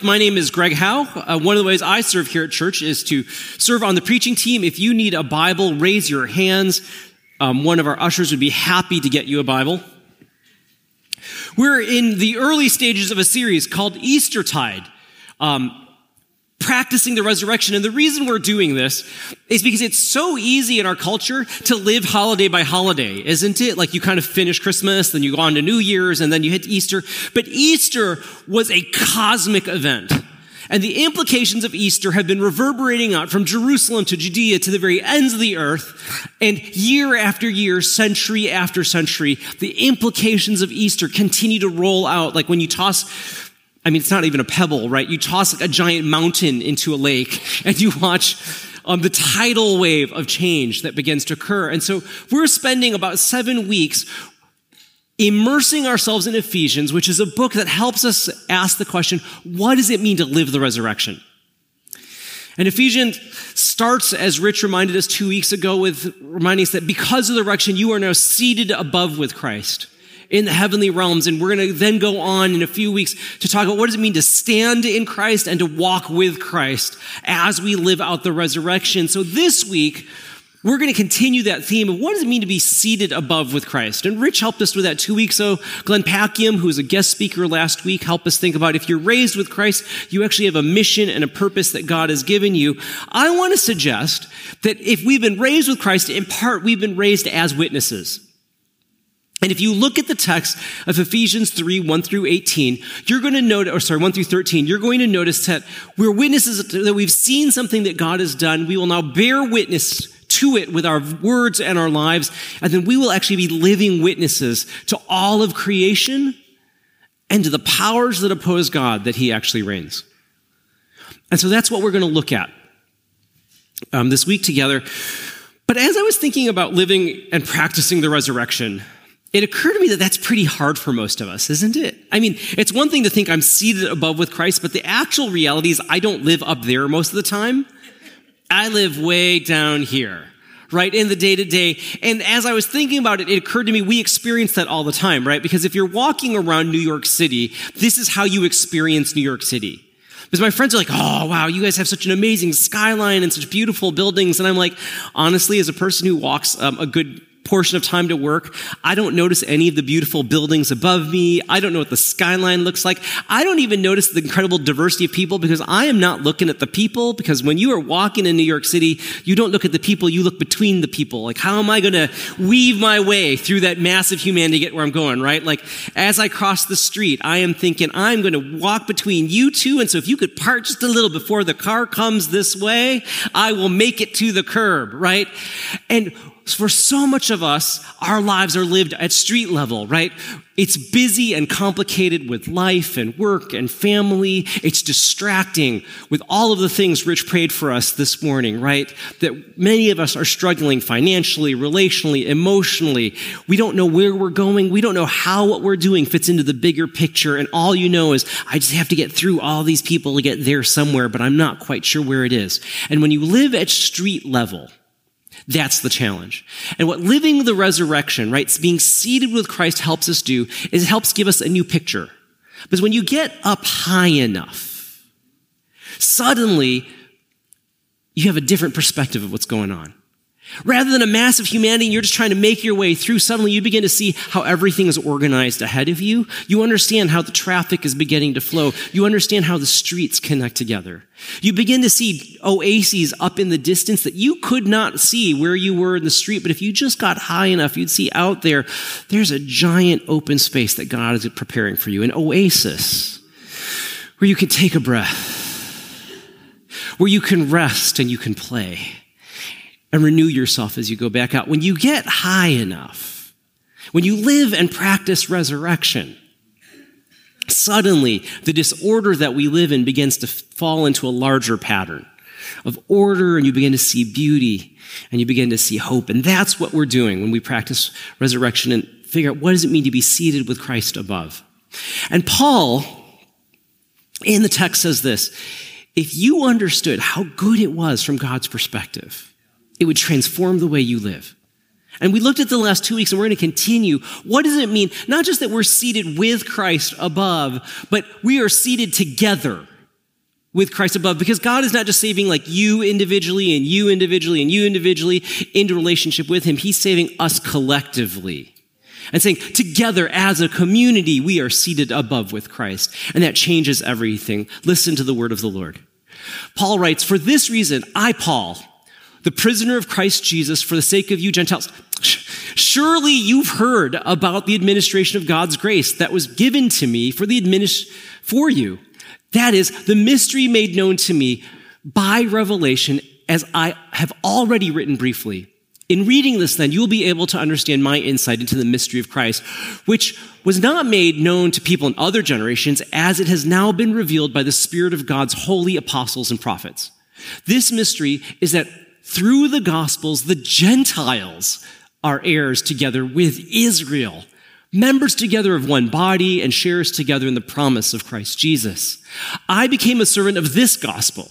My name is Greg Jao. Uh, one of the ways I serve here at church is to serve on the preaching team. If you need a Bible, raise your hands. Um, one of our ushers would be happy to get you a Bible. We're in the early stages of a series called Eastertide. Um, practicing the resurrection. And the reason we're doing this is because it's so easy in our culture to live holiday by holiday, isn't it? Like you kind of finish Christmas, then you go on to New Year's, and then you hit Easter. But Easter was a cosmic event. And the implications of Easter have been reverberating out from Jerusalem to Judea to the very ends of the earth. And year after year, century after century, the implications of Easter continue to roll out. Like when you toss I mean, it's not even a pebble, right? You toss like a giant mountain into a lake and you watch um, the tidal wave of change that begins to occur. And so we're spending about seven weeks immersing ourselves in Ephesians, which is a book that helps us ask the question, what does it mean to live the resurrection? And Ephesians starts, as Rich reminded us two weeks ago, with reminding us that because of the resurrection, you are now seated above with Christ in the heavenly realms. And we're going to then go on in a few weeks to talk about what does it mean to stand in Christ and to walk with Christ as we live out the resurrection. So this week, we're going to continue that theme of what does it mean to be seated above with Christ? And Rich helped us with that two weeks ago. Glenn Packiam, who was a guest speaker last week, helped us think about if you're raised with Christ, you actually have a mission and a purpose that God has given you. I want to suggest that if we've been raised with Christ, in part, we've been raised as witnesses. And if you look at the text of Ephesians 3, 1 through 18, you're going to notice, or sorry, 1 through 13, you're going to notice that we're witnesses that we've seen something that God has done. We will now bear witness to it with our words and our lives. And then we will actually be living witnesses to all of creation and to the powers that oppose God that he actually reigns. And so that's what we're going to look at um, this week together. But as I was thinking about living and practicing the resurrection, it occurred to me that that's pretty hard for most of us, isn't it? I mean, it's one thing to think I'm seated above with Christ, but the actual reality is I don't live up there most of the time. I live way down here, right? In the day to day. And as I was thinking about it, it occurred to me we experience that all the time, right? Because if you're walking around New York City, this is how you experience New York City. Because my friends are like, oh, wow, you guys have such an amazing skyline and such beautiful buildings. And I'm like, honestly, as a person who walks um, a good portion of time to work. I don't notice any of the beautiful buildings above me. I don't know what the skyline looks like. I don't even notice the incredible diversity of people because I am not looking at the people because when you are walking in New York City, you don't look at the people, you look between the people. Like, how am I going to weave my way through that massive humanity to get where I'm going, right? Like, as I cross the street, I am thinking, I'm going to walk between you two. And so if you could part just a little before the car comes this way, I will make it to the curb, right? And for so much of us, our lives are lived at street level, right? It's busy and complicated with life and work and family. It's distracting with all of the things Rich prayed for us this morning, right? That many of us are struggling financially, relationally, emotionally. We don't know where we're going. We don't know how what we're doing fits into the bigger picture. And all you know is, I just have to get through all these people to get there somewhere, but I'm not quite sure where it is. And when you live at street level, that's the challenge. And what living the resurrection, right, being seated with Christ helps us do is it helps give us a new picture. Because when you get up high enough, suddenly you have a different perspective of what's going on. Rather than a mass of humanity, you're just trying to make your way through. Suddenly you begin to see how everything is organized ahead of you. You understand how the traffic is beginning to flow. You understand how the streets connect together. You begin to see oases up in the distance that you could not see where you were in the street. But if you just got high enough, you'd see out there, there's a giant open space that God is preparing for you, an oasis where you can take a breath, where you can rest and you can play and renew yourself as you go back out. When you get high enough, when you live and practice resurrection, suddenly the disorder that we live in begins to fall into a larger pattern of order, and you begin to see beauty and you begin to see hope. And that's what we're doing when we practice resurrection and figure out what does it mean to be seated with Christ above. And Paul in the text says this if you understood how good it was from God's perspective, it would transform the way you live. And we looked at the last two weeks and we're going to continue. What does it mean? Not just that we're seated with Christ above, but we are seated together with Christ above because God is not just saving like you individually and you individually and you individually into relationship with Him. He's saving us collectively and saying together as a community, we are seated above with Christ. And that changes everything. Listen to the word of the Lord. Paul writes, for this reason, I, Paul, the prisoner of Christ Jesus, for the sake of you Gentiles, surely you've heard about the administration of God's grace that was given to me for the administ- for you. That is the mystery made known to me by revelation as I have already written briefly. In reading this, then, you will be able to understand my insight into the mystery of Christ, which was not made known to people in other generations as it has now been revealed by the Spirit of God's holy apostles and prophets. This mystery is that through the Gospels, the Gentiles are heirs together with Israel, members together of one body, and sharers together in the promise of Christ Jesus. I became a servant of this gospel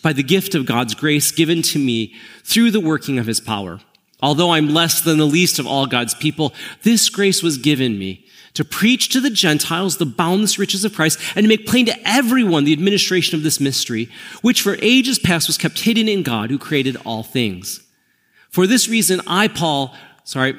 by the gift of God's grace given to me through the working of his power. Although I'm less than the least of all God's people, this grace was given me to preach to the Gentiles the boundless riches of Christ and to make plain to everyone the administration of this mystery, which for ages past was kept hidden in God who created all things. For this reason, I, Paul, sorry,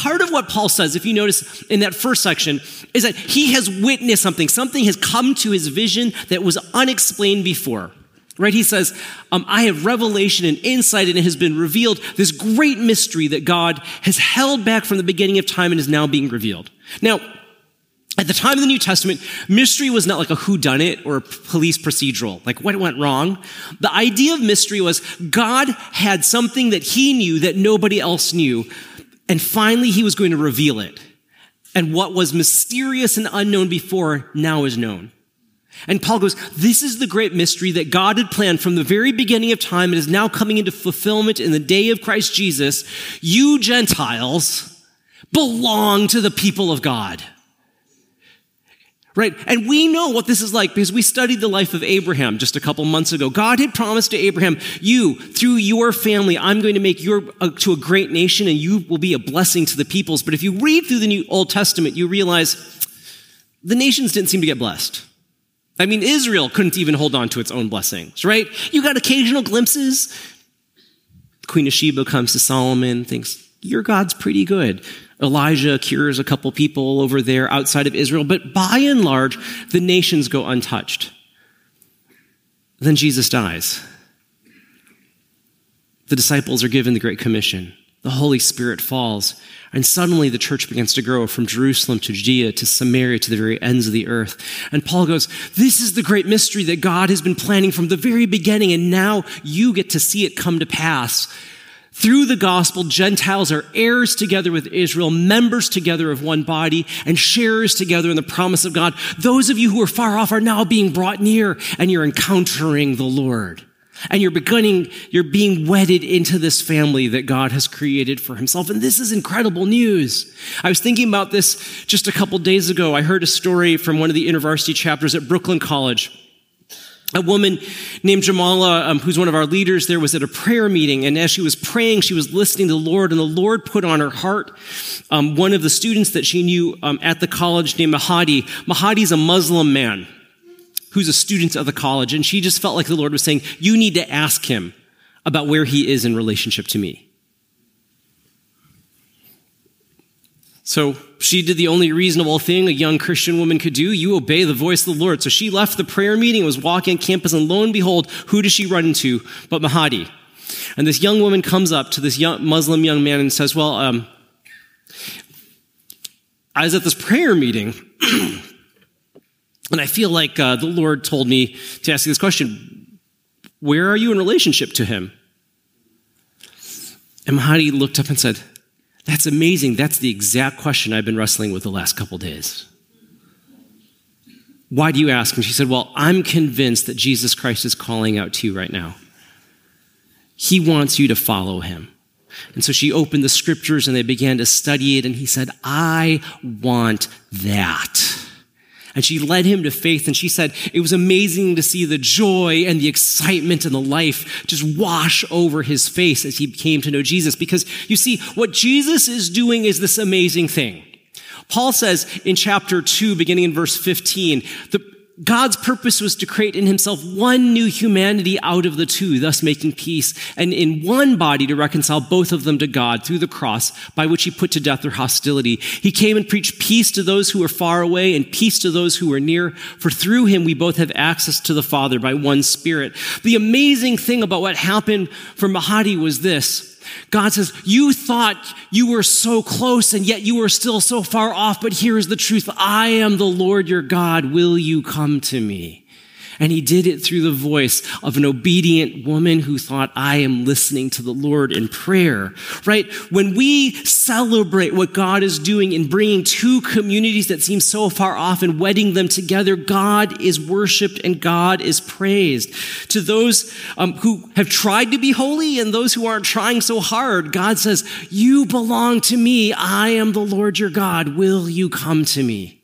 part of what Paul says, if you notice in that first section, is that he has witnessed something. Something has come to his vision that was unexplained before. Right? He says, um, I have revelation and insight, and it has been revealed this great mystery that God has held back from the beginning of time and is now being revealed. Now, at the time of the New Testament, mystery was not like a whodunit or a police procedural, like what went wrong. The idea of mystery was God had something that he knew that nobody else knew and finally, he was going to reveal it. And what was mysterious and unknown before now is known. And Paul goes, This is the great mystery that God had planned from the very beginning of time and is now coming into fulfillment in the day of Christ Jesus. You Gentiles belong to the people of God. Right? And we know what this is like because we studied the life of Abraham just a couple months ago. God had promised to Abraham, you, through your family, I'm going to make you uh, to a great nation and you will be a blessing to the peoples. But if you read through the New Old Testament, you realize the nations didn't seem to get blessed. I mean, Israel couldn't even hold on to its own blessings, right? You got occasional glimpses. Queen of Sheba comes to Solomon, thinks, your God's pretty good. Elijah cures a couple people over there outside of Israel, but by and large, the nations go untouched. Then Jesus dies. The disciples are given the Great Commission. The Holy Spirit falls, and suddenly the church begins to grow from Jerusalem to Judea to Samaria to the very ends of the earth. And Paul goes, This is the great mystery that God has been planning from the very beginning, and now you get to see it come to pass. Through the gospel, Gentiles are heirs together with Israel, members together of one body, and sharers together in the promise of God. Those of you who are far off are now being brought near, and you're encountering the Lord. And you're beginning, you're being wedded into this family that God has created for himself. And this is incredible news. I was thinking about this just a couple days ago. I heard a story from one of the InterVarsity chapters at Brooklyn College a woman named Jamala, um, who's one of our leaders there, was at a prayer meeting. And as she was praying, she was listening to the Lord, and the Lord put on her heart um, one of the students that she knew um, at the college named Mahadi. Mahadi's a Muslim man who's a student of the college. And she just felt like the Lord was saying, You need to ask him about where he is in relationship to me. So she did the only reasonable thing a young Christian woman could do. You obey the voice of the Lord. So she left the prayer meeting, was walking on campus, and lo and behold, who does she run into but Mahadi? And this young woman comes up to this young Muslim young man and says, Well, um, I was at this prayer meeting, and I feel like uh, the Lord told me to ask you this question Where are you in relationship to him? And Mahadi looked up and said, that's amazing. That's the exact question I've been wrestling with the last couple days. Why do you ask? And she said, Well, I'm convinced that Jesus Christ is calling out to you right now. He wants you to follow him. And so she opened the scriptures and they began to study it. And he said, I want that. And she led him to faith. And she said, it was amazing to see the joy and the excitement and the life just wash over his face as he came to know Jesus. Because you see, what Jesus is doing is this amazing thing. Paul says in chapter 2, beginning in verse 15, the, God's purpose was to create in himself one new humanity out of the two, thus making peace, and in one body to reconcile both of them to God through the cross, by which he put to death their hostility. He came and preached peace to those who were far away and peace to those who were near, for through him we both have access to the Father by one Spirit. The amazing thing about what happened for Mahadi was this. God says, You thought you were so close and yet you were still so far off, but here is the truth. I am the Lord your God. Will you come to me? And he did it through the voice of an obedient woman who thought, I am listening to the Lord in prayer, right? When we celebrate what God is doing in bringing two communities that seem so far off and wedding them together, God is worshiped and God is praised. To those um, who have tried to be holy and those who aren't trying so hard, God says, you belong to me. I am the Lord your God. Will you come to me?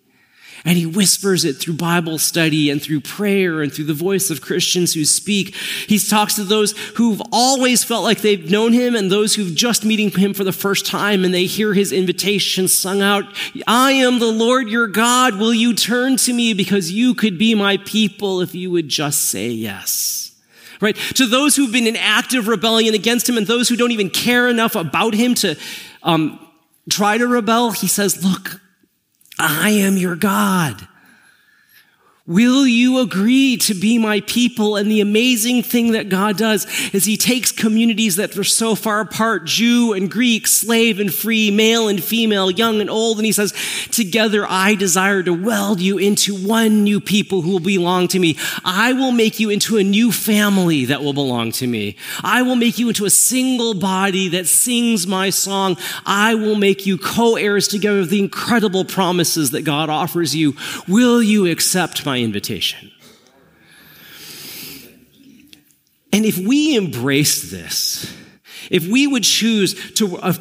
And he whispers it through Bible study and through prayer and through the voice of Christians who speak. He talks to those who've always felt like they've known him and those who've just meeting him for the first time and they hear his invitation sung out. I am the Lord your God. Will you turn to me because you could be my people if you would just say yes? Right? To those who've been in active rebellion against him and those who don't even care enough about him to um, try to rebel, he says, look, I am your God. Will you agree to be my people? And the amazing thing that God does is he takes communities that are so far apart, Jew and Greek, slave and free, male and female, young and old, and he says, together I desire to weld you into one new people who will belong to me. I will make you into a new family that will belong to me. I will make you into a single body that sings my song. I will make you co-heirs together of the incredible promises that God offers you. Will you accept my my invitation. And if we embrace this, if we would choose to uh,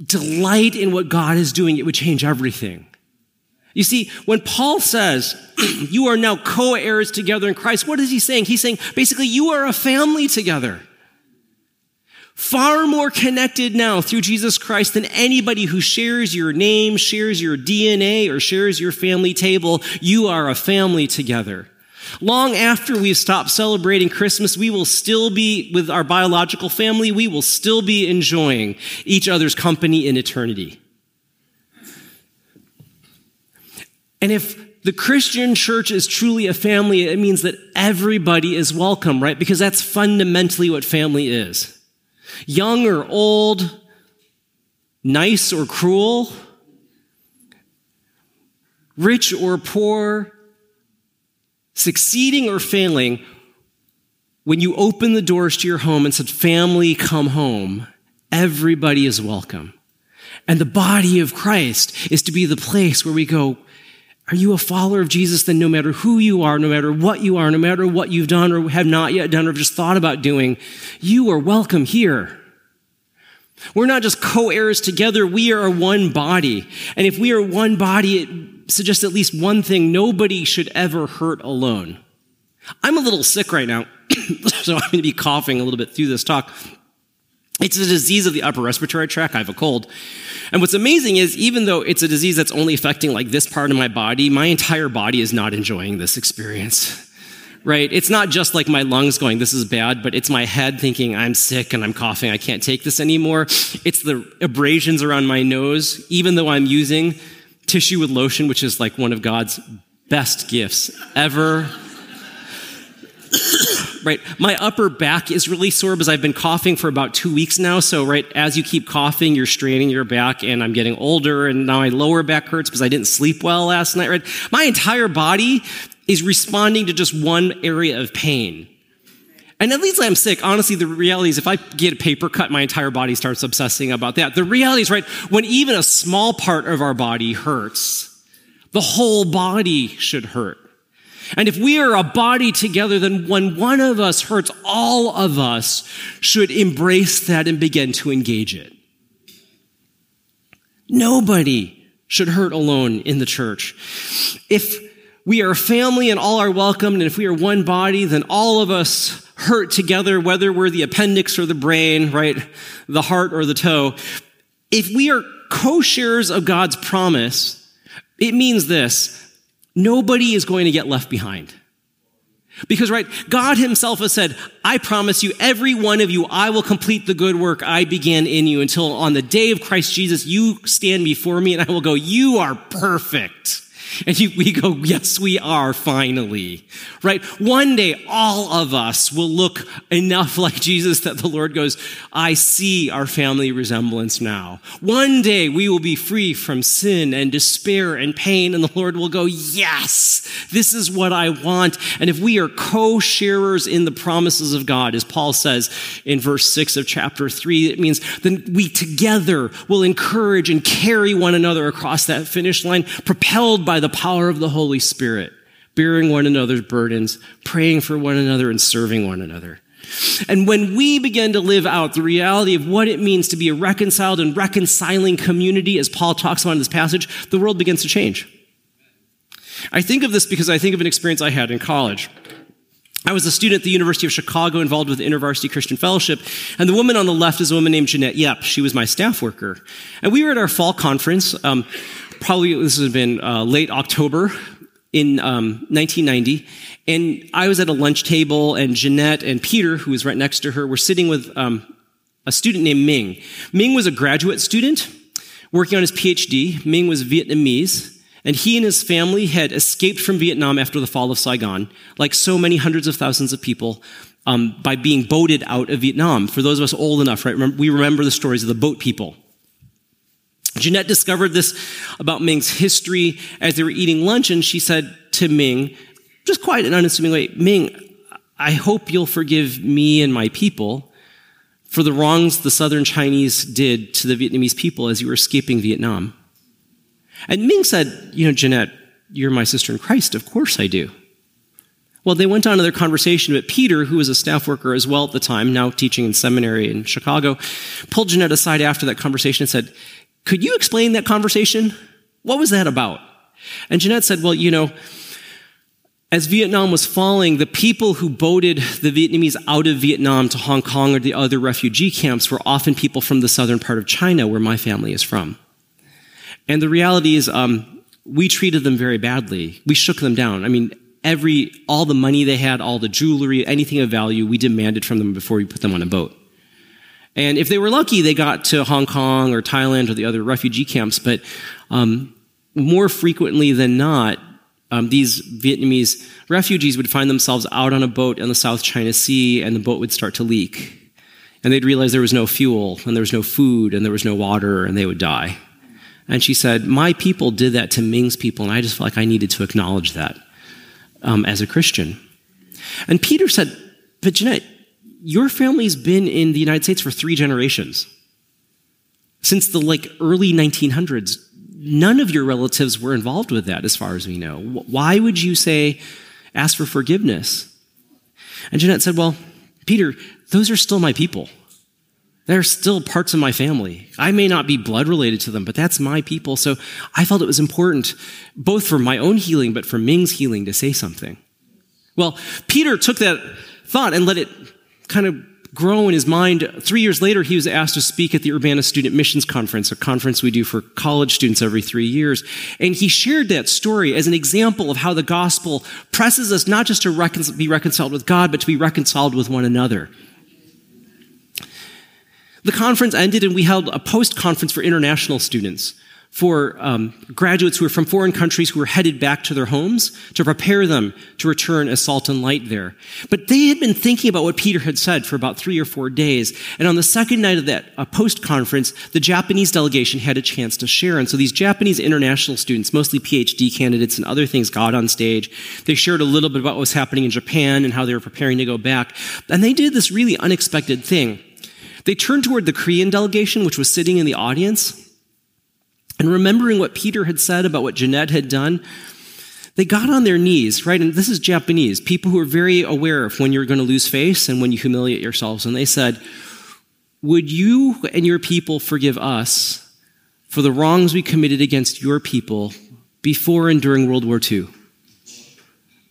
delight in what God is doing, it would change everything. You see, when Paul says, you are now co heirs together in Christ, what is he saying? He's saying, basically, you are a family together. Far more connected now through Jesus Christ than anybody who shares your name, shares your DNA, or shares your family table. You are a family together. Long after we've stopped celebrating Christmas, we will still be with our biological family. We will still be enjoying each other's company in eternity. And if the Christian church is truly a family, it means that everybody is welcome, right? Because that's fundamentally what family is young or old, nice or cruel, rich or poor, succeeding or failing, when you open the doors to your home and said, Family, come home, everybody is welcome. And the body of Christ is to be the place where we go, are you a follower of Jesus? Then no matter who you are, no matter what you are, no matter what you've done or have not yet done or just thought about doing, you are welcome here. We're not just co-heirs together. We are one body. And if we are one body, it suggests at least one thing. Nobody should ever hurt alone. I'm a little sick right now, so I'm going to be coughing a little bit through this talk. It's a disease of the upper respiratory tract. I have a cold. And what's amazing is even though it's a disease that's only affecting like this part of my body, my entire body is not enjoying this experience. Right? It's not just like my lungs going, this is bad, but it's my head thinking, I'm sick and I'm coughing, I can't take this anymore. It's the abrasions around my nose, even though I'm using tissue with lotion, which is like one of God's best gifts ever right? My upper back is really sore because I've been coughing for about two weeks now. So, right, as you keep coughing, you're straining your back, and I'm getting older, and now my lower back hurts because I didn't sleep well last night, right? My entire body is responding to just one area of pain. And at least I'm sick. Honestly, the reality is if I get a paper cut, my entire body starts obsessing about that. The reality is, right, when even a small part of our body hurts, the whole body should hurt. And if we are a body together, then when one of us hurts, all of us should embrace that and begin to engage it. Nobody should hurt alone in the church. If we are a family and all are welcomed, and if we are one body, then all of us hurt together, whether we're the appendix or the brain, right? The heart or the toe. If we are co-sharers of God's promise, it means this. Nobody is going to get left behind. Because, right, God himself has said, I promise you, every one of you, I will complete the good work I began in you until on the day of Christ Jesus, you stand before me and I will go, you are perfect. And you, we go, yes, we are finally, right? One day, all of us will look enough like Jesus that the Lord goes, I see our family resemblance now. One day we will be free from sin and despair and pain and the Lord will go, yes, this is what I want. And if we are co-sharers in the promises of God, as Paul says in verse six of chapter three, it means then we together will encourage and carry one another across that finish line, propelled by the power of the Holy Spirit, bearing one another's burdens, praying for one another, and serving one another. And when we begin to live out the reality of what it means to be a reconciled and reconciling community, as Paul talks about in this passage, the world begins to change. I think of this because I think of an experience I had in college. I was a student at the University of Chicago involved with the InterVarsity Christian Fellowship, and the woman on the left is a woman named Jeanette Yep. She was my staff worker. And we were at our fall conference. Um, probably this has been uh, late October in um, 1990, and I was at a lunch table, and Jeanette and Peter, who was right next to her, were sitting with um, a student named Ming. Ming was a graduate student working on his PhD. Ming was Vietnamese. And he and his family had escaped from Vietnam after the fall of Saigon, like so many hundreds of thousands of people, um, by being boated out of Vietnam. For those of us old enough, right, we remember the stories of the boat people. Jeanette discovered this about Ming's history as they were eating lunch, and she said to Ming, just quite an unassuming way, Ming, I hope you'll forgive me and my people for the wrongs the southern Chinese did to the Vietnamese people as you were escaping Vietnam. And Ming said, You know, Jeanette, you're my sister in Christ. Of course I do. Well, they went on to their conversation, but Peter, who was a staff worker as well at the time, now teaching in seminary in Chicago, pulled Jeanette aside after that conversation and said, Could you explain that conversation? What was that about? And Jeanette said, Well, you know, as Vietnam was falling, the people who boated the Vietnamese out of Vietnam to Hong Kong or the other refugee camps were often people from the southern part of China, where my family is from. And the reality is, um, we treated them very badly. We shook them down. I mean, every, all the money they had, all the jewelry, anything of value, we demanded from them before we put them on a boat. And if they were lucky, they got to Hong Kong or Thailand or the other refugee camps. But um, more frequently than not, um, these Vietnamese refugees would find themselves out on a boat in the South China Sea, and the boat would start to leak. And they'd realize there was no fuel, and there was no food, and there was no water, and they would die. And she said, My people did that to Ming's people, and I just felt like I needed to acknowledge that um, as a Christian. And Peter said, But Jeanette, your family's been in the United States for three generations. Since the like early 1900s, none of your relatives were involved with that, as far as we know. Why would you say, ask for forgiveness? And Jeanette said, Well, Peter, those are still my people. They're still parts of my family. I may not be blood related to them, but that's my people. So I felt it was important, both for my own healing, but for Ming's healing, to say something. Well, Peter took that thought and let it kind of grow in his mind. Three years later, he was asked to speak at the Urbana Student Missions Conference, a conference we do for college students every three years. And he shared that story as an example of how the gospel presses us not just to recon- be reconciled with God, but to be reconciled with one another. The conference ended and we held a post conference for international students, for um, graduates who were from foreign countries who were headed back to their homes to prepare them to return as salt and light there. But they had been thinking about what Peter had said for about three or four days. And on the second night of that uh, post conference, the Japanese delegation had a chance to share. And so these Japanese international students, mostly PhD candidates and other things, got on stage. They shared a little bit about what was happening in Japan and how they were preparing to go back. And they did this really unexpected thing. They turned toward the Korean delegation, which was sitting in the audience, and remembering what Peter had said about what Jeanette had done, they got on their knees, right? And this is Japanese, people who are very aware of when you're going to lose face and when you humiliate yourselves. And they said, Would you and your people forgive us for the wrongs we committed against your people before and during World War II?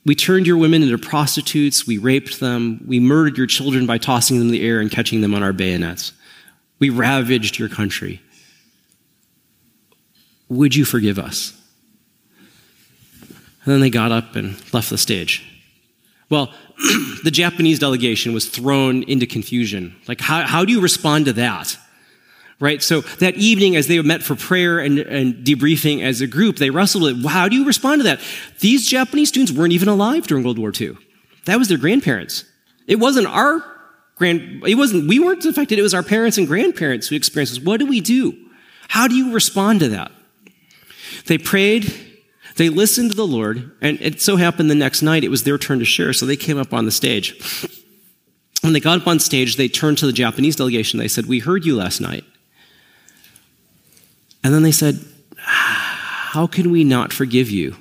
We turned your women into prostitutes, we raped them, we murdered your children by tossing them in the air and catching them on our bayonets. We ravaged your country. Would you forgive us? And then they got up and left the stage. Well, the Japanese delegation was thrown into confusion. Like, how, how do you respond to that? Right? So that evening, as they met for prayer and, and debriefing as a group, they wrestled with, how do you respond to that? These Japanese students weren't even alive during World War II. That was their grandparents. It wasn't our grand, it wasn't, we weren't affected. It was our parents and grandparents who experienced this. What do we do? How do you respond to that? They prayed they listened to the Lord, and it so happened the next night it was their turn to share, so they came up on the stage. When they got up on stage, they turned to the Japanese delegation. They said, We heard you last night. And then they said, How can we not forgive you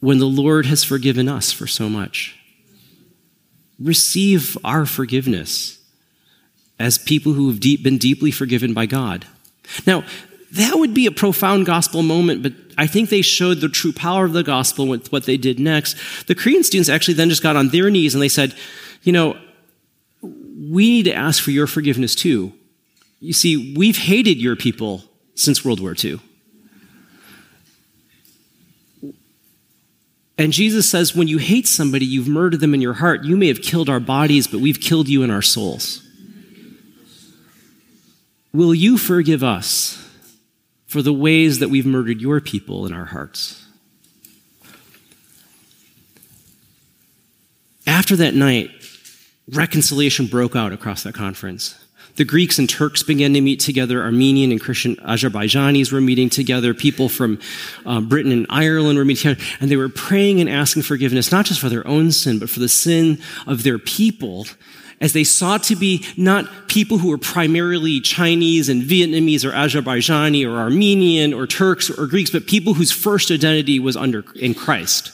when the Lord has forgiven us for so much? Receive our forgiveness as people who have deep, been deeply forgiven by God. Now, that would be a profound gospel moment, but I think they showed the true power of the gospel with what they did next. The Korean students actually then just got on their knees and they said, you know, we need to ask for your forgiveness too. You see, we've hated your people since World War II. And Jesus says, when you hate somebody, you've murdered them in your heart. You may have killed our bodies, but we've killed you in our souls. Will you forgive us? For the ways that we've murdered your people in our hearts. After that night, reconciliation broke out across that conference. The Greeks and Turks began to meet together. Armenian and Christian Azerbaijanis were meeting together. People from um, Britain and Ireland were meeting together. And they were praying and asking forgiveness, not just for their own sin, but for the sin of their people as they sought to be not people who were primarily Chinese and Vietnamese or Azerbaijani or Armenian or Turks or Greeks, but people whose first identity was under in Christ.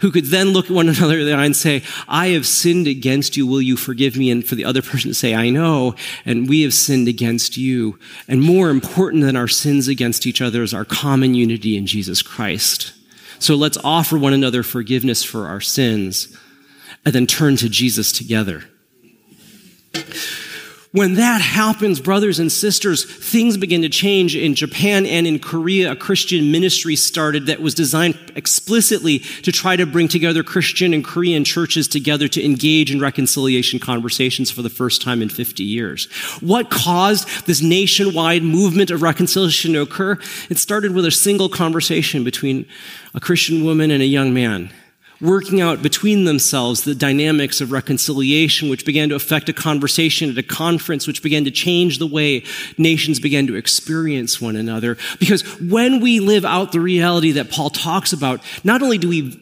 Who could then look at one another and say, I have sinned against you, will you forgive me? And for the other person to say, I know, and we have sinned against you. And more important than our sins against each other is our common unity in Jesus Christ. So let's offer one another forgiveness for our sins and then turn to Jesus together. When that happens, brothers and sisters, things begin to change in Japan and in Korea. A Christian ministry started that was designed explicitly to try to bring together Christian and Korean churches together to engage in reconciliation conversations for the first time in 50 years. What caused this nationwide movement of reconciliation to occur? It started with a single conversation between a Christian woman and a young man working out between themselves the dynamics of reconciliation, which began to affect a conversation at a conference, which began to change the way nations began to experience one another. Because when we live out the reality that Paul talks about, not only do we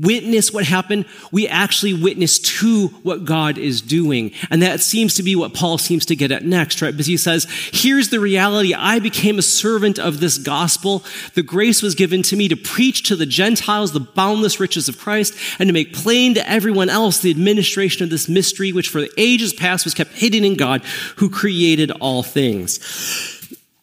witness what happened, we actually witness to what God is doing. And that seems to be what Paul seems to get at next, right? Because he says, here's the reality. I became a servant of this gospel. The grace was given to me to preach to the Gentiles the boundless riches of Christ and to make plain to everyone else the administration of this mystery, which for ages past was kept hidden in God who created all things.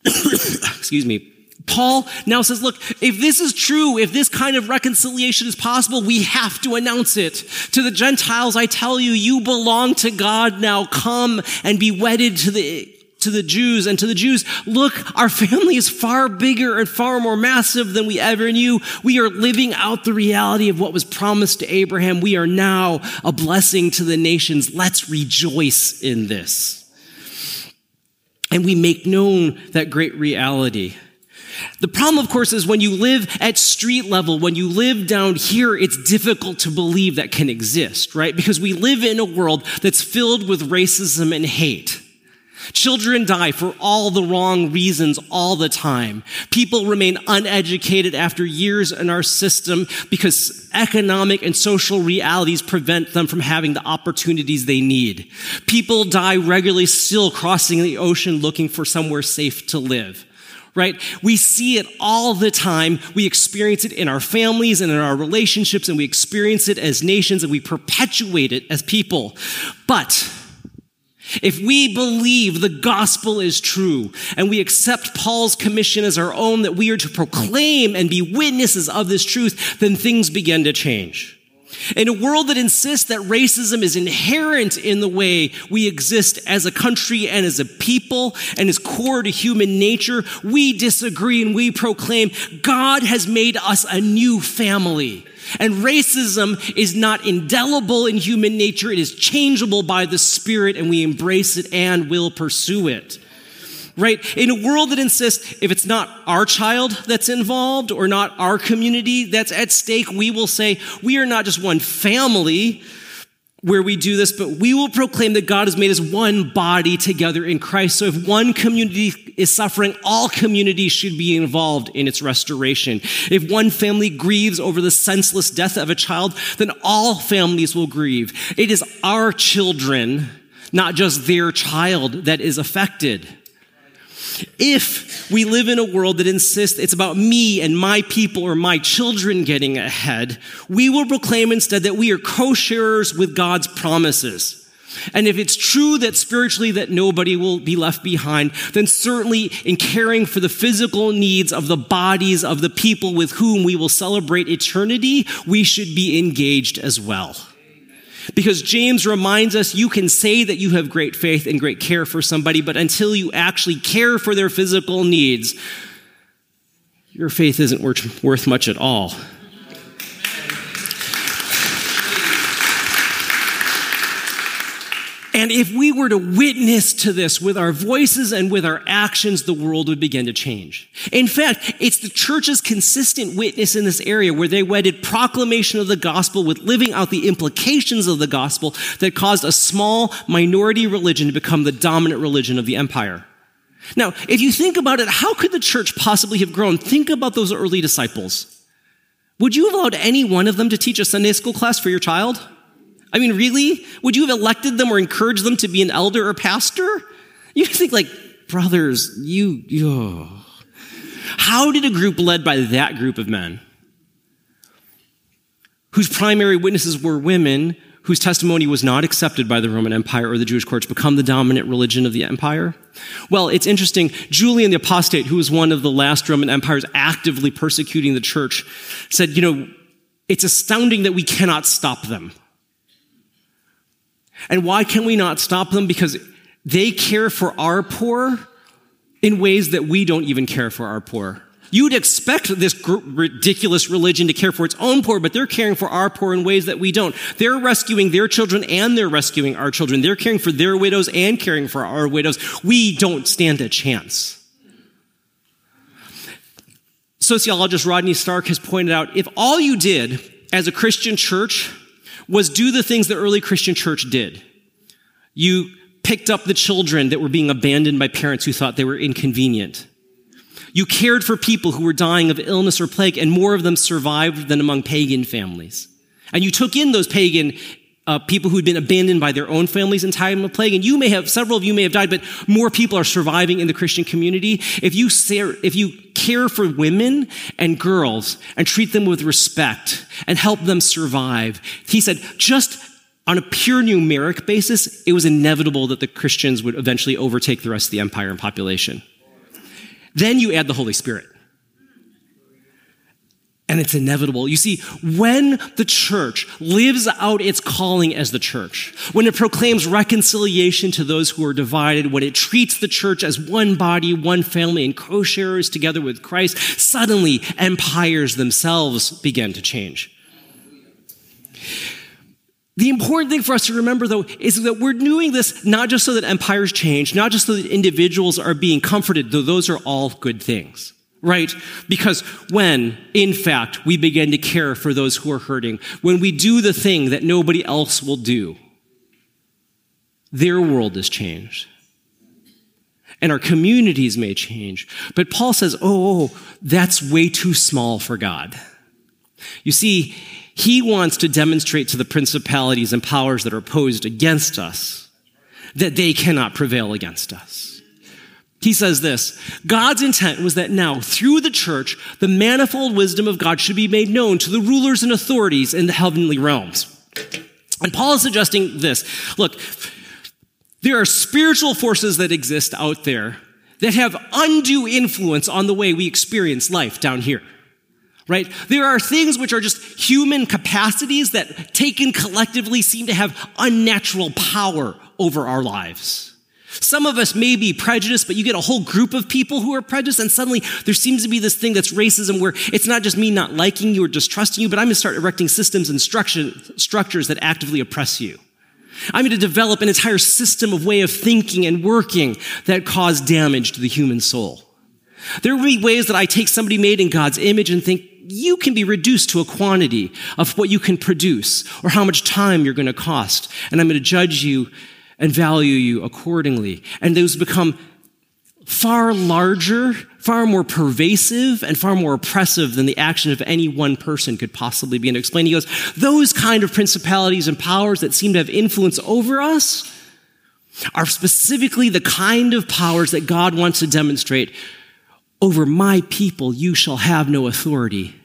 Excuse me. Paul now says, look, if this is true, if this kind of reconciliation is possible, we have to announce it. To the Gentiles, I tell you, you belong to God now. Come and be wedded to the, to the Jews and to the Jews, look, our family is far bigger and far more massive than we ever knew. We are living out the reality of what was promised to Abraham. We are now a blessing to the nations. Let's rejoice in this. And we make known that great reality. The problem, of course, is when you live at street level, when you live down here, it's difficult to believe that can exist, right? Because we live in a world that's filled with racism and hate. Children die for all the wrong reasons all the time. People remain uneducated after years in our system because economic and social realities prevent them from having the opportunities they need. People die regularly still crossing the ocean looking for somewhere safe to live right? We see it all the time. We experience it in our families and in our relationships, and we experience it as nations, and we perpetuate it as people. But if we believe the gospel is true and we accept Paul's commission as our own, that we are to proclaim and be witnesses of this truth, then things begin to change. In a world that insists that racism is inherent in the way we exist as a country and as a people and is core to human nature, we disagree and we proclaim God has made us a new family. And racism is not indelible in human nature. It is changeable by the Spirit and we embrace it and will pursue it right? In a world that insists if it's not our child that's involved or not our community that's at stake, we will say we are not just one family where we do this, but we will proclaim that God has made us one body together in Christ. So if one community is suffering, all communities should be involved in its restoration. If one family grieves over the senseless death of a child, then all families will grieve. It is our children, not just their child, that is affected. If we live in a world that insists it's about me and my people or my children getting ahead, we will proclaim instead that we are co-sharers with God's promises. And if it's true that spiritually that nobody will be left behind, then certainly in caring for the physical needs of the bodies of the people with whom we will celebrate eternity, we should be engaged as well. Because James reminds us you can say that you have great faith and great care for somebody, but until you actually care for their physical needs, your faith isn't worth much at all. And if we were to witness to this with our voices and with our actions, the world would begin to change. In fact, it's the church's consistent witness in this area where they wedded proclamation of the gospel with living out the implications of the gospel that caused a small minority religion to become the dominant religion of the empire. Now, if you think about it, how could the church possibly have grown? Think about those early disciples. Would you have allowed any one of them to teach a Sunday school class for your child? I mean, really? Would you have elected them or encouraged them to be an elder or pastor? You think like, brothers, you. How did a group led by that group of men, whose primary witnesses were women, whose testimony was not accepted by the Roman Empire or the Jewish courts, become the dominant religion of the empire? Well, it's interesting. Julian the Apostate, who was one of the last Roman empires actively persecuting the church, said, you know, it's astounding that we cannot stop them. And why can we not stop them? Because they care for our poor in ways that we don't even care for our poor. You'd expect this ridiculous religion to care for its own poor, but they're caring for our poor in ways that we don't. They're rescuing their children and they're rescuing our children. They're caring for their widows and caring for our widows. We don't stand a chance. Sociologist Rodney Stark has pointed out if all you did as a Christian church was do the things the early Christian church did. You picked up the children that were being abandoned by parents who thought they were inconvenient. You cared for people who were dying of illness or plague, and more of them survived than among pagan families. And you took in those pagan uh, people who'd been abandoned by their own families in time of plague. And you may have, several of you may have died, but more people are surviving in the Christian community. If you, if you care for women and girls and treat them with respect and help them survive, he said, just on a pure numeric basis, it was inevitable that the Christians would eventually overtake the rest of the empire and population. Then you add the Holy Spirit and it's inevitable. You see, when the church lives out its calling as the church, when it proclaims reconciliation to those who are divided, when it treats the church as one body, one family, and co sharers together with Christ, suddenly empires themselves begin to change. The important thing for us to remember, though, is that we're doing this not just so that empires change, not just so that individuals are being comforted, though those are all good things right? Because when, in fact, we begin to care for those who are hurting, when we do the thing that nobody else will do, their world is changed. And our communities may change. But Paul says, oh, oh, oh that's way too small for God. You see, he wants to demonstrate to the principalities and powers that are opposed against us that they cannot prevail against us. He says this God's intent was that now, through the church, the manifold wisdom of God should be made known to the rulers and authorities in the heavenly realms. And Paul is suggesting this look, there are spiritual forces that exist out there that have undue influence on the way we experience life down here. Right? There are things which are just human capacities that taken collectively seem to have unnatural power over our lives. Some of us may be prejudiced, but you get a whole group of people who are prejudiced, and suddenly there seems to be this thing that's racism where it's not just me not liking you or distrusting you, but I'm going to start erecting systems and structures that actively oppress you. I'm going to develop an entire system of way of thinking and working that cause damage to the human soul. There will be ways that I take somebody made in God's image and think, you can be reduced to a quantity of what you can produce or how much time you're going to cost. And I'm going to judge you and value you accordingly. And those become far larger, far more pervasive, and far more oppressive than the action of any one person could possibly be. And explain, he goes, those kind of principalities and powers that seem to have influence over us are specifically the kind of powers that God wants to demonstrate. Over my people, you shall have no authority.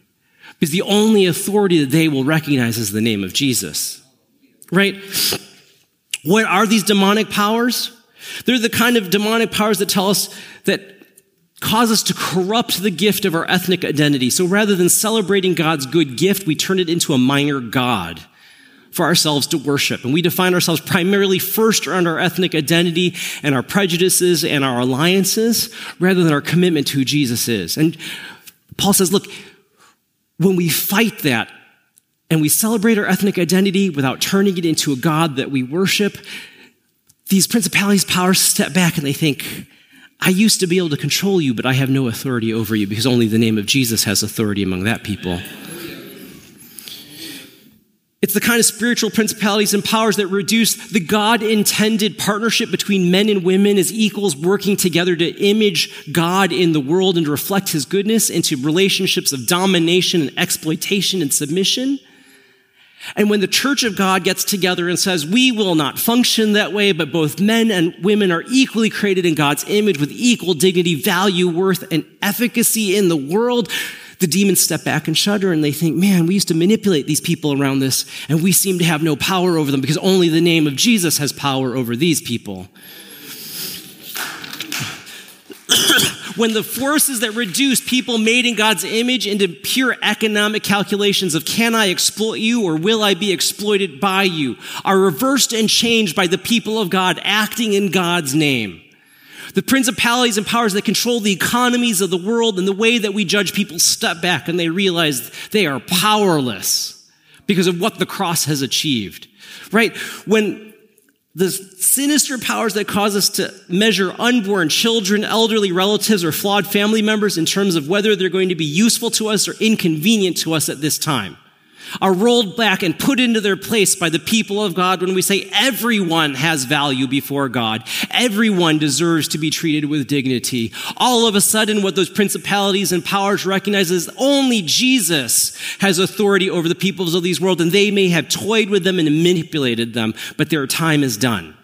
Because the only authority that they will recognize is the name of Jesus. Right? What are these demonic powers? They're the kind of demonic powers that tell us that cause us to corrupt the gift of our ethnic identity. So rather than celebrating God's good gift, we turn it into a minor God for ourselves to worship. And we define ourselves primarily first around our ethnic identity and our prejudices and our alliances rather than our commitment to who Jesus is. And Paul says, look, when we fight that, and we celebrate our ethnic identity without turning it into a God that we worship, these principalities, powers step back and they think, I used to be able to control you, but I have no authority over you because only the name of Jesus has authority among that people. It's the kind of spiritual principalities and powers that reduce the God intended partnership between men and women as equals working together to image God in the world and to reflect his goodness into relationships of domination and exploitation and submission. And when the church of God gets together and says, we will not function that way, but both men and women are equally created in God's image with equal dignity, value, worth, and efficacy in the world, the demons step back and shudder and they think, man, we used to manipulate these people around this and we seem to have no power over them because only the name of Jesus has power over these people. When the forces that reduce people made in God's image into pure economic calculations of can I exploit you or will I be exploited by you are reversed and changed by the people of God acting in God's name. The principalities and powers that control the economies of the world and the way that we judge people step back and they realize they are powerless because of what the cross has achieved. Right? When the sinister powers that cause us to measure unborn children, elderly relatives, or flawed family members in terms of whether they're going to be useful to us or inconvenient to us at this time are rolled back and put into their place by the people of God when we say everyone has value before God. Everyone deserves to be treated with dignity. All of a sudden, what those principalities and powers recognize is only Jesus has authority over the peoples of these world, and they may have toyed with them and manipulated them, but their time is done.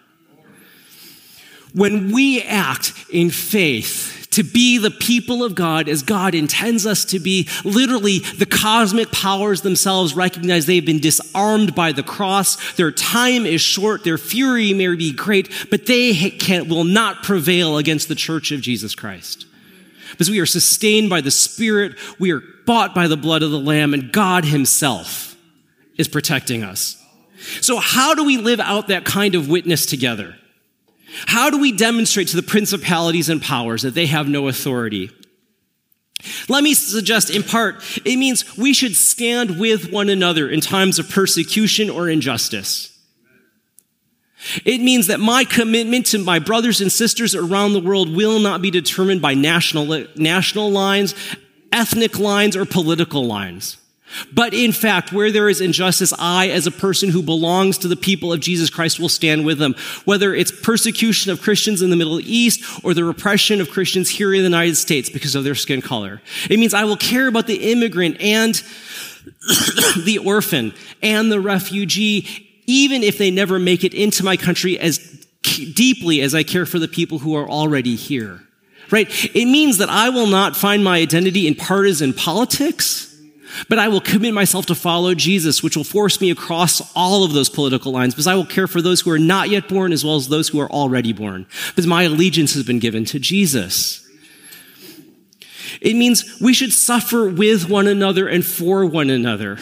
When we act in faith, to be the people of God as God intends us to be. Literally, the cosmic powers themselves recognize they've been disarmed by the cross. Their time is short. Their fury may be great, but they can, will not prevail against the church of Jesus Christ. Because we are sustained by the Spirit. We are bought by the blood of the Lamb and God himself is protecting us. So how do we live out that kind of witness together? How do we demonstrate to the principalities and powers that they have no authority? Let me suggest in part, it means we should stand with one another in times of persecution or injustice. It means that my commitment to my brothers and sisters around the world will not be determined by national, national lines, ethnic lines, or political lines. But in fact, where there is injustice, I, as a person who belongs to the people of Jesus Christ, will stand with them. Whether it's persecution of Christians in the Middle East or the repression of Christians here in the United States because of their skin color. It means I will care about the immigrant and the orphan and the refugee, even if they never make it into my country as deeply as I care for the people who are already here. right? It means that I will not find my identity in partisan politics, but I will commit myself to follow Jesus, which will force me across all of those political lines because I will care for those who are not yet born as well as those who are already born because my allegiance has been given to Jesus. It means we should suffer with one another and for one another.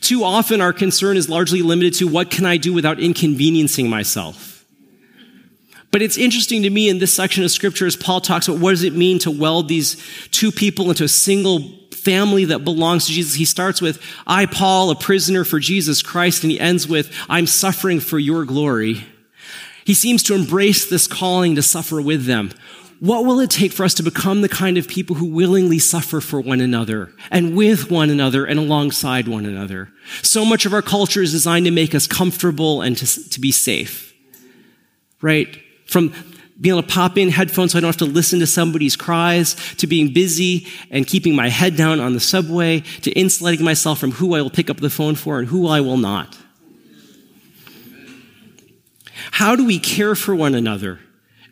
Too often our concern is largely limited to what can I do without inconveniencing myself. But it's interesting to me in this section of scripture as Paul talks about what does it mean to weld these two people into a single family that belongs to Jesus. He starts with, I, Paul, a prisoner for Jesus Christ, and he ends with, I'm suffering for your glory. He seems to embrace this calling to suffer with them. What will it take for us to become the kind of people who willingly suffer for one another and with one another and alongside one another? So much of our culture is designed to make us comfortable and to, to be safe. Right? From being able to pop in headphones so I don't have to listen to somebody's cries, to being busy and keeping my head down on the subway, to insulating myself from who I will pick up the phone for and who I will not. How do we care for one another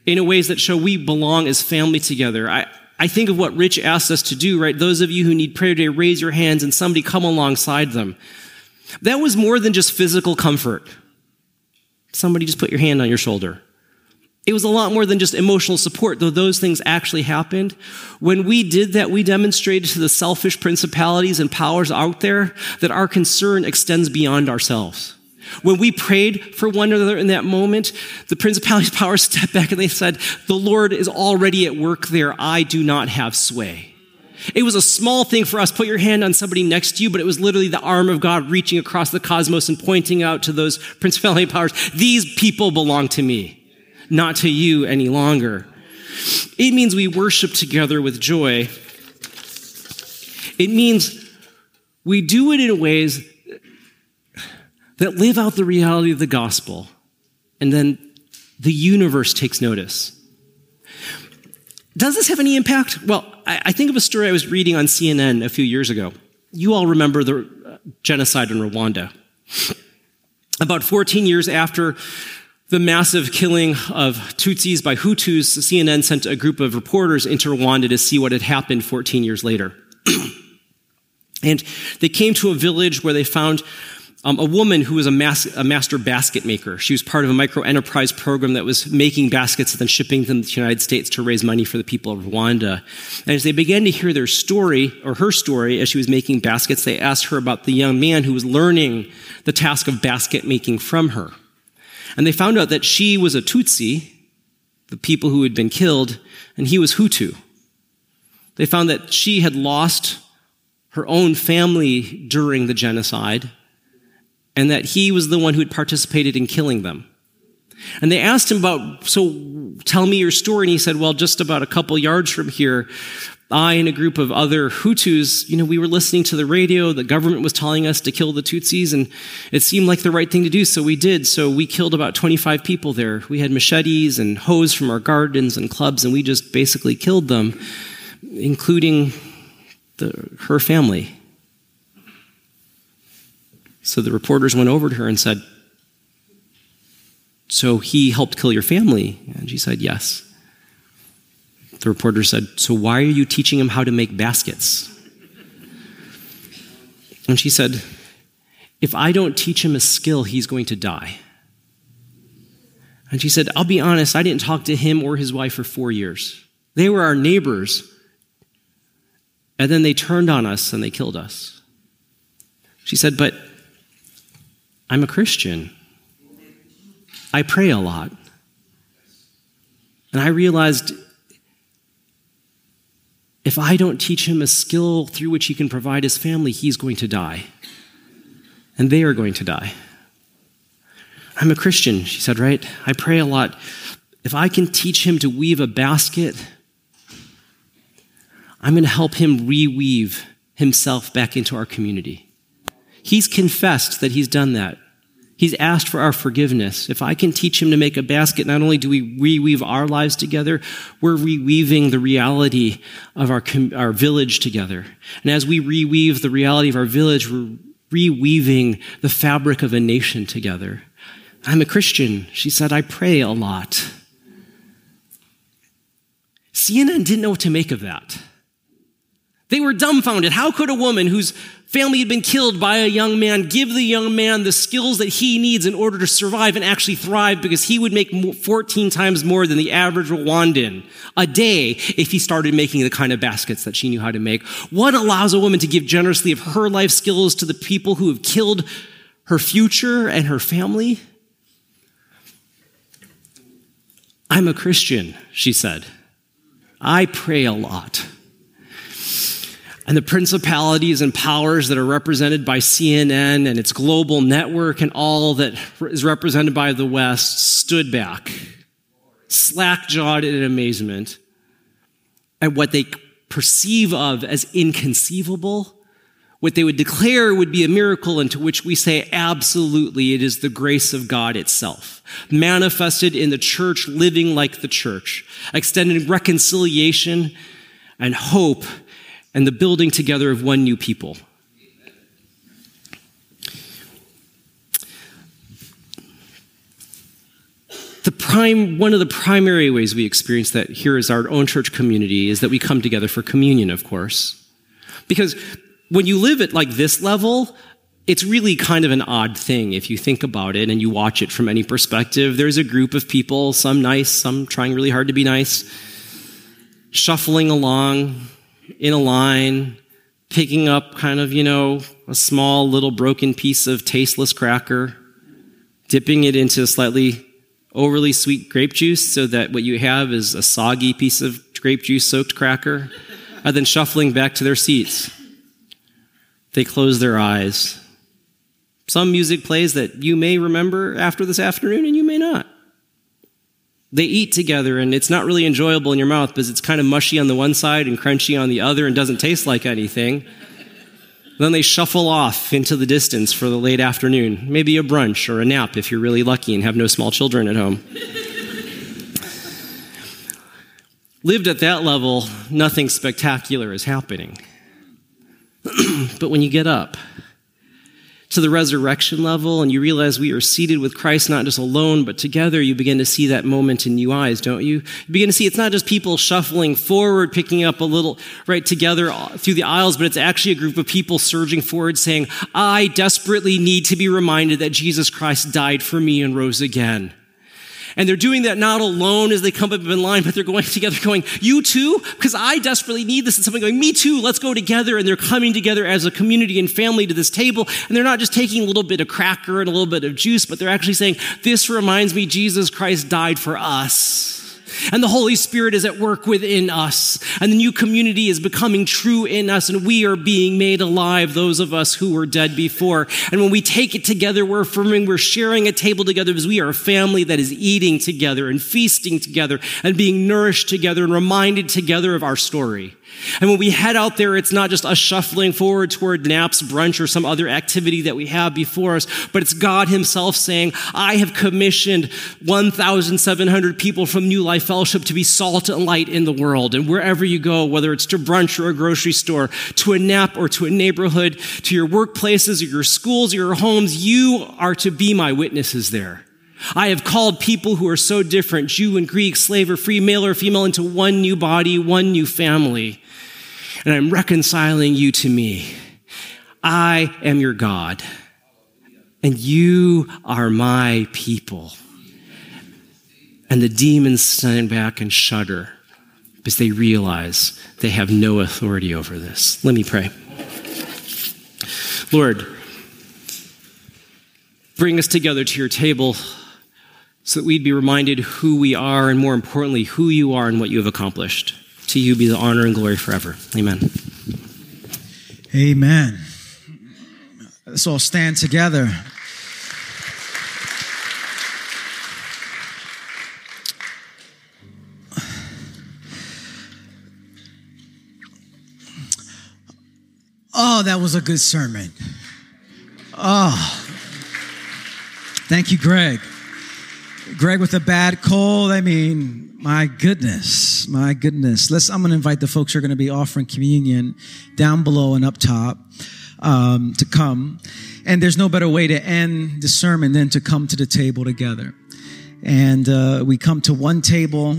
in ways that show we belong as family together? I, I think of what Rich asked us to do, right? Those of you who need prayer today, raise your hands and somebody come alongside them. That was more than just physical comfort. Somebody just put your hand on your shoulder. It was a lot more than just emotional support, though those things actually happened. When we did that, we demonstrated to the selfish principalities and powers out there that our concern extends beyond ourselves. When we prayed for one another in that moment, the principalities powers stepped back and they said, the Lord is already at work there. I do not have sway. It was a small thing for us. Put your hand on somebody next to you, but it was literally the arm of God reaching across the cosmos and pointing out to those principality powers. These people belong to me not to you any longer. It means we worship together with joy. It means we do it in ways that live out the reality of the gospel, and then the universe takes notice. Does this have any impact? Well, I think of a story I was reading on CNN a few years ago. You all remember the uh, genocide in Rwanda. About 14 years after the massive killing of Tutsis by Hutus, CNN sent a group of reporters into Rwanda to see what had happened 14 years later. and they came to a village where they found um, a woman who was a, mas- a, master basket maker. She was part of a micro enterprise program that was making baskets and then shipping them to the United States to raise money for the people of Rwanda. And as they began to hear their story, or her story, as she was making baskets, they asked her about the young man who was learning the task of basket making from her. And they found out that she was a Tutsi, the people who had been killed, and he was Hutu. They found that she had lost her own family during the genocide, and that he was the one who had participated in killing them. And they asked him about, so tell me your story. And he said, well, just about a couple yards from here, I and a group of other Hutus, you know, we were listening to the radio. The government was telling us to kill the Tutsis, and it seemed like the right thing to do, so we did. So we killed about 25 people there. We had machetes and hoes from our gardens and clubs, and we just basically killed them, including the, her family. So the reporters went over to her and said, So he helped kill your family? And she said, Yes. The reporter said, So why are you teaching him how to make baskets? And she said, If I don't teach him a skill, he's going to die. And she said, I'll be honest, I didn't talk to him or his wife for four years. They were our neighbors. And then they turned on us and they killed us. She said, But I'm a Christian. I pray a lot. And I realized if I don't teach him a skill through which he can provide his family, he's going to die. And they are going to die. I'm a Christian, she said, right? I pray a lot. If I can teach him to weave a basket, I'm going to help him reweave himself back into our community. He's confessed that he's done that. He's asked for our forgiveness. If I can teach him to make a basket, not only do we reweave our lives together, we're reweaving the reality of our, our village together. And as we reweave the reality of our village, we're reweaving the fabric of a nation together. I'm a Christian. She said, I pray a lot. CNN didn't know what to make of that. They were dumbfounded. How could a woman whose family had been killed by a young man give the young man the skills that he needs in order to survive and actually thrive because he would make 14 times more than the average Rwandan a day if he started making the kind of baskets that she knew how to make? What allows a woman to give generously of her life skills to the people who have killed her future and her family? I'm a Christian, she said. I pray a lot. And the principalities and powers that are represented by CNN and its global network and all that is represented by the West stood back, slack jawed in amazement at what they perceive of as inconceivable, what they would declare would be a miracle, and to which we say, absolutely, it is the grace of God itself, manifested in the church, living like the church, extending reconciliation and hope and the building together of one new people. The prime, one of the primary ways we experience that here is our own church community is that we come together for communion, of course. Because when you live at like this level, it's really kind of an odd thing if you think about it and you watch it from any perspective. There's a group of people, some nice, some trying really hard to be nice, shuffling along, in a line, picking up kind of, you know, a small little broken piece of tasteless cracker, dipping it into slightly overly sweet grape juice so that what you have is a soggy piece of grape juice soaked cracker, and then shuffling back to their seats. They close their eyes. Some music plays that you may remember after this afternoon and you may not. They eat together and it's not really enjoyable in your mouth because it's kind of mushy on the one side and crunchy on the other and doesn't taste like anything. Then they shuffle off into the distance for the late afternoon, maybe a brunch or a nap if you're really lucky and have no small children at home. Lived at that level, nothing spectacular is happening. but when you get up, to the resurrection level and you realize we are seated with Christ not just alone, but together, you begin to see that moment in new eyes, don't you? You begin to see it's not just people shuffling forward, picking up a little right together uh, through the aisles, but it's actually a group of people surging forward saying, I desperately need to be reminded that Jesus Christ died for me and rose again. And they're doing that not alone as they come up in line, but they're going together going, you too? Because I desperately need this. And someone going, me too, let's go together. And they're coming together as a community and family to this table. And they're not just taking a little bit of cracker and a little bit of juice, but they're actually saying, this reminds me Jesus Christ died for us. And the Holy Spirit is at work within us. And the new community is becoming true in us. And we are being made alive, those of us who were dead before. And when we take it together, we're affirming, we're sharing a table together because we are a family that is eating together and feasting together and being nourished together and reminded together of our story. And when we head out there, it's not just us shuffling forward toward naps, brunch, or some other activity that we have before us, but it's God Himself saying, I have commissioned 1,700 people from New Life Fellowship to be salt and light in the world. And wherever you go, whether it's to brunch or a grocery store, to a nap or to a neighborhood, to your workplaces or your schools or your homes, you are to be my witnesses there. I have called people who are so different, Jew and Greek, slave or free, male or female, into one new body, one new family. And I'm reconciling you to me. I am your God, and you are my people. And the demons stand back and shudder because they realize they have no authority over this. Let me pray. Lord, bring us together to your table so that we'd be reminded who we are and more importantly, who you are and what you have accomplished. To you be the honor and glory forever. Amen. Amen. Let's all stand together. Oh, that was a good sermon. Oh, thank you, Greg. Greg with a bad cold. I mean, my goodness, my goodness. Let's. I'm going to invite the folks who are going to be offering communion down below and up top um, to come. And there's no better way to end the sermon than to come to the table together. And uh, we come to one table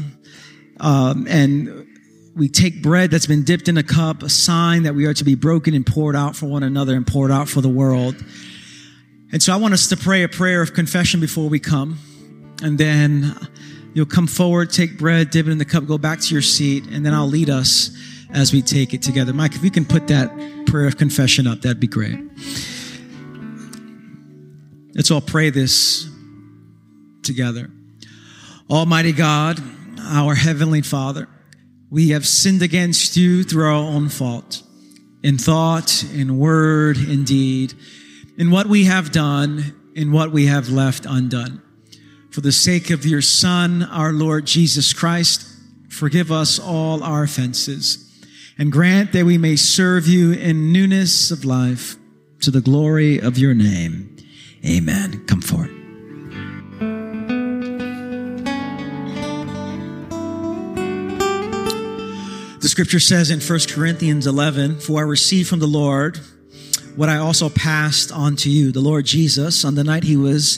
Um, and we take bread that's been dipped in a cup, a sign that we are to be broken and poured out for one another and poured out for the world. And so I want us to pray a prayer of confession before we come. And then you'll come forward, take bread, dip it in the cup, go back to your seat, and then I'll lead us as we take it together. Mike, if you can put that prayer of confession up, that'd be great. Let's all pray this together. Almighty God, our Heavenly Father, we have sinned against you through our own fault, in thought, in word, in deed, in what we have done, in what we have left undone. For the sake of your Son, our Lord Jesus Christ, forgive us all our offenses and grant that we may serve you in newness of life to the glory of your name. Amen. Come forth. The scripture says in 1 Corinthians 11, For I received from the Lord what I also passed on to you. The Lord Jesus, on the night he was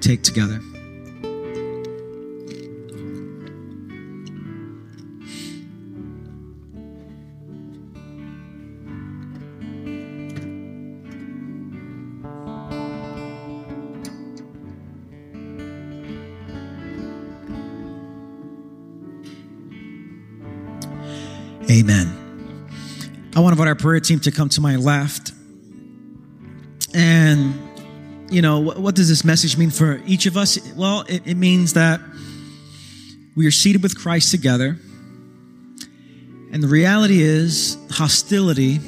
take together. Amen. I want to invite our prayer team to come to my left. And, you know, what, what does this message mean for each of us? Well, it, it means that we are seated with Christ together. And the reality is, hostility,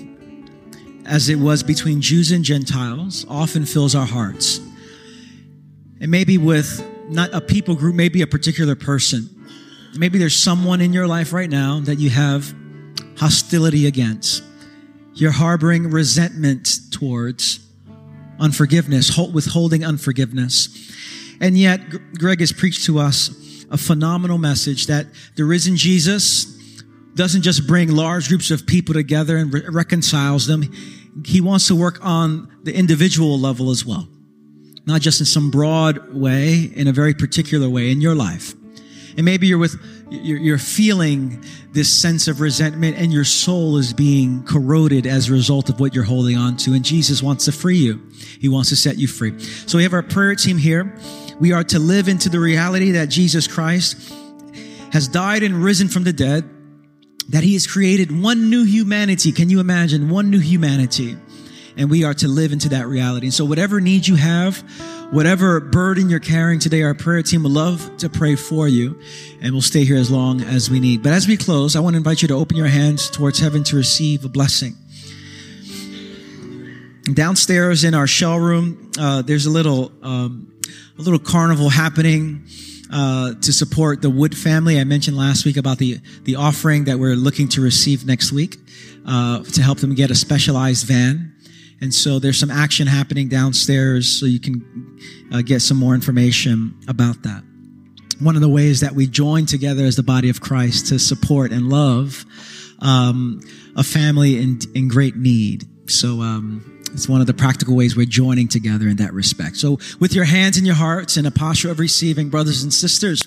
as it was between Jews and Gentiles, often fills our hearts. And maybe with not a people group, maybe a particular person. Maybe there's someone in your life right now that you have hostility against. You're harboring resentment towards unforgiveness, withholding unforgiveness. And yet, Greg has preached to us a phenomenal message that the risen Jesus doesn't just bring large groups of people together and re- reconciles them. He wants to work on the individual level as well. Not just in some broad way, in a very particular way in your life. And maybe you're with, you're, you're feeling this sense of resentment and your soul is being corroded as a result of what you're holding on to. And Jesus wants to free you. He wants to set you free. So we have our prayer team here. We are to live into the reality that Jesus Christ has died and risen from the dead, that he has created one new humanity. Can you imagine one new humanity? And we are to live into that reality. And so whatever needs you have, Whatever burden you're carrying today, our prayer team would love to pray for you, and we'll stay here as long as we need. But as we close, I want to invite you to open your hands towards heaven to receive a blessing. Downstairs in our shell room, uh, there's a little um, a little carnival happening. Uh, to support the Wood family. I mentioned last week about the, the offering that we're looking to receive next week uh, to help them get a specialized van. And so there's some action happening downstairs so you can uh, get some more information about that. One of the ways that we join together as the body of Christ to support and love um, a family in, in great need. So, um, it's one of the practical ways we're joining together in that respect. So, with your hands in your hearts in a posture of receiving, brothers and sisters,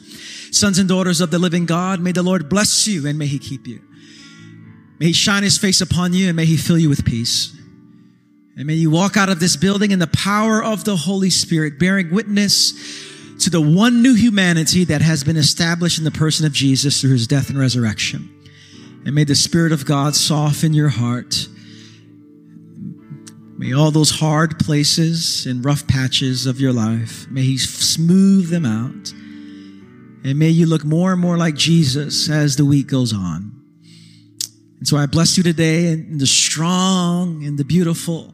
sons and daughters of the living God, may the Lord bless you and may He keep you. May He shine His face upon you and may He fill you with peace. And may you walk out of this building in the power of the Holy Spirit, bearing witness to the one new humanity that has been established in the person of Jesus through his death and resurrection. And may the Spirit of God soften your heart. May all those hard places and rough patches of your life, may He smooth them out. And may you look more and more like Jesus as the week goes on. And so I bless you today in the strong and the beautiful,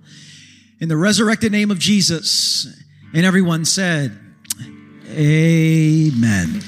in the resurrected name of Jesus. And everyone said, Amen.